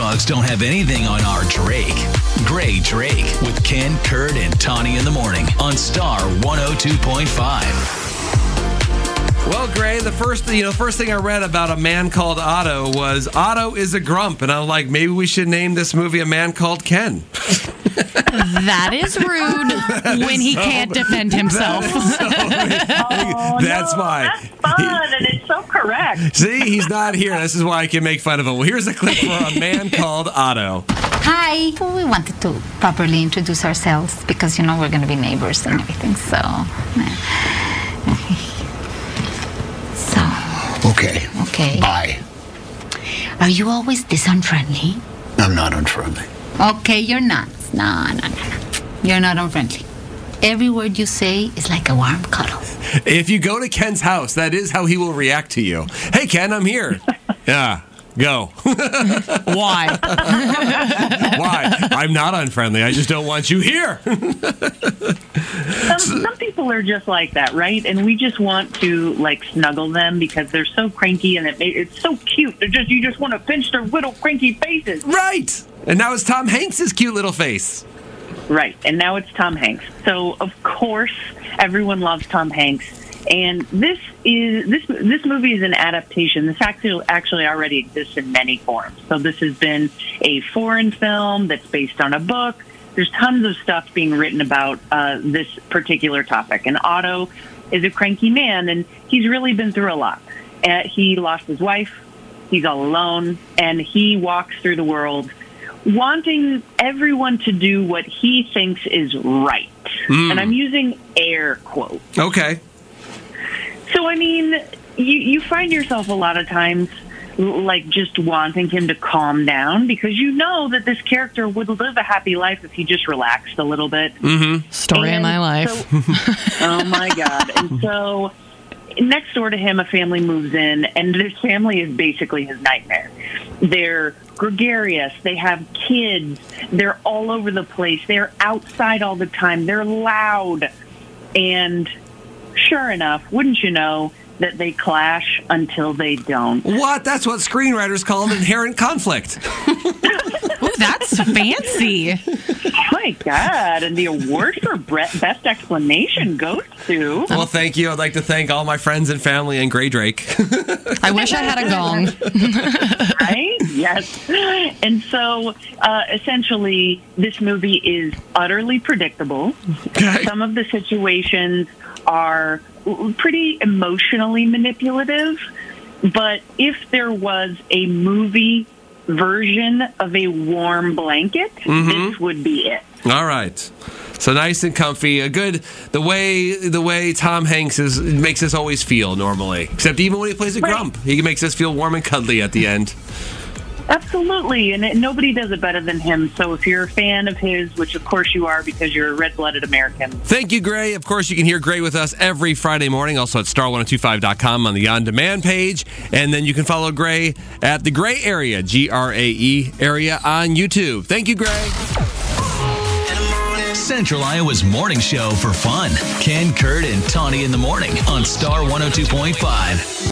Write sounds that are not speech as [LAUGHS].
Bulldogs don't have anything on our Drake. Grae Drake with Ken, Kurt, and Tawny in the morning on Star 102.5. Well, Grae, the first you know first thing I read about a man called Otto was Otto is a grump, and I'm like, maybe we should name this movie a man called Ken. That is rude when he can't defend himself. [LAUGHS] Oh, That's no, why. That's fun, and it's so correct. See, he's not here. This is why I can make fun of him. Well, here's a clip for a man [LAUGHS] called Otto. Hi. We wanted to properly introduce ourselves because, you know, we're going to be neighbors and everything. So. [LAUGHS] So, Okay. okay. Bye. Are you always this unfriendly? I'm not unfriendly. Okay, you're not. No, no, no, no. You're not unfriendly. Every word you say is like a warm cuddle. If you go to Ken's house, that is how he will react to you. Hey, Ken, I'm here. [LAUGHS] Yeah, go. [LAUGHS] Why? [LAUGHS] Why? I'm not unfriendly. I just don't want you here. Some, some people are just like that, right? And we just want to like snuggle them because they're so cranky and it, ma- it's so cute. They're just you just want to pinch their little cranky faces, right. And now it's Tom Hanks's cute little face. Right? And now it's Tom Hanks. So of course everyone loves Tom Hanks. And this is this this movie is an adaptation. This actually actually already exists in many forms. So this has been a foreign film that's based on a book. There's tons of stuff being written about uh, this particular topic. And Otto is a cranky man, and he's really been through a lot. Uh, he lost his wife. He's all alone, and he walks through the world wanting everyone to do what he thinks is right. Hmm. And I'm using air quotes. Okay. So I mean, you you find yourself a lot of times like just wanting him to calm down because you know that this character would live a happy life if he just relaxed a little bit. Mm-hmm. Story of my life. so- [LAUGHS] oh my god! And [LAUGHS] so next door to him, a family moves in, and this family is basically his nightmare. They're gregarious. They have kids. They're all over the place. They're outside all the time. They're loud. And sure enough, wouldn't you know that they clash until they don't? What? That's what screenwriters call an inherent conflict. [LAUGHS] Ooh, that's fancy. Oh my god! And the award for best explanation goes to. Well, thank you. I'd like to thank all my friends and family and Grae Drake. [LAUGHS] I wish I had a gong. [LAUGHS] right? Yes. And so, uh, essentially, this movie is utterly predictable. Okay. Some of the situations are pretty emotionally manipulative, but if there was a movie version of a warm blanket, this would be it. All right. So nice and comfy. A good the way the way Tom Hanks is makes us always feel normally. Except even when he plays a Right. grump, he makes us feel warm and cuddly at the end. Absolutely, and it, nobody does it better than him. So if you're a fan of his, which of course you are because you're a red-blooded American, Thank you, Grae. Of course, you can hear Grae with us every Friday morning, also at star1025.com on the on demand page. And then you can follow Grae at the Grae Area, G R A E area on YouTube. Thank you, Grae. Central Iowa's morning show for fun. Ken, Kurt, and Tawny in the morning on Star 102.5.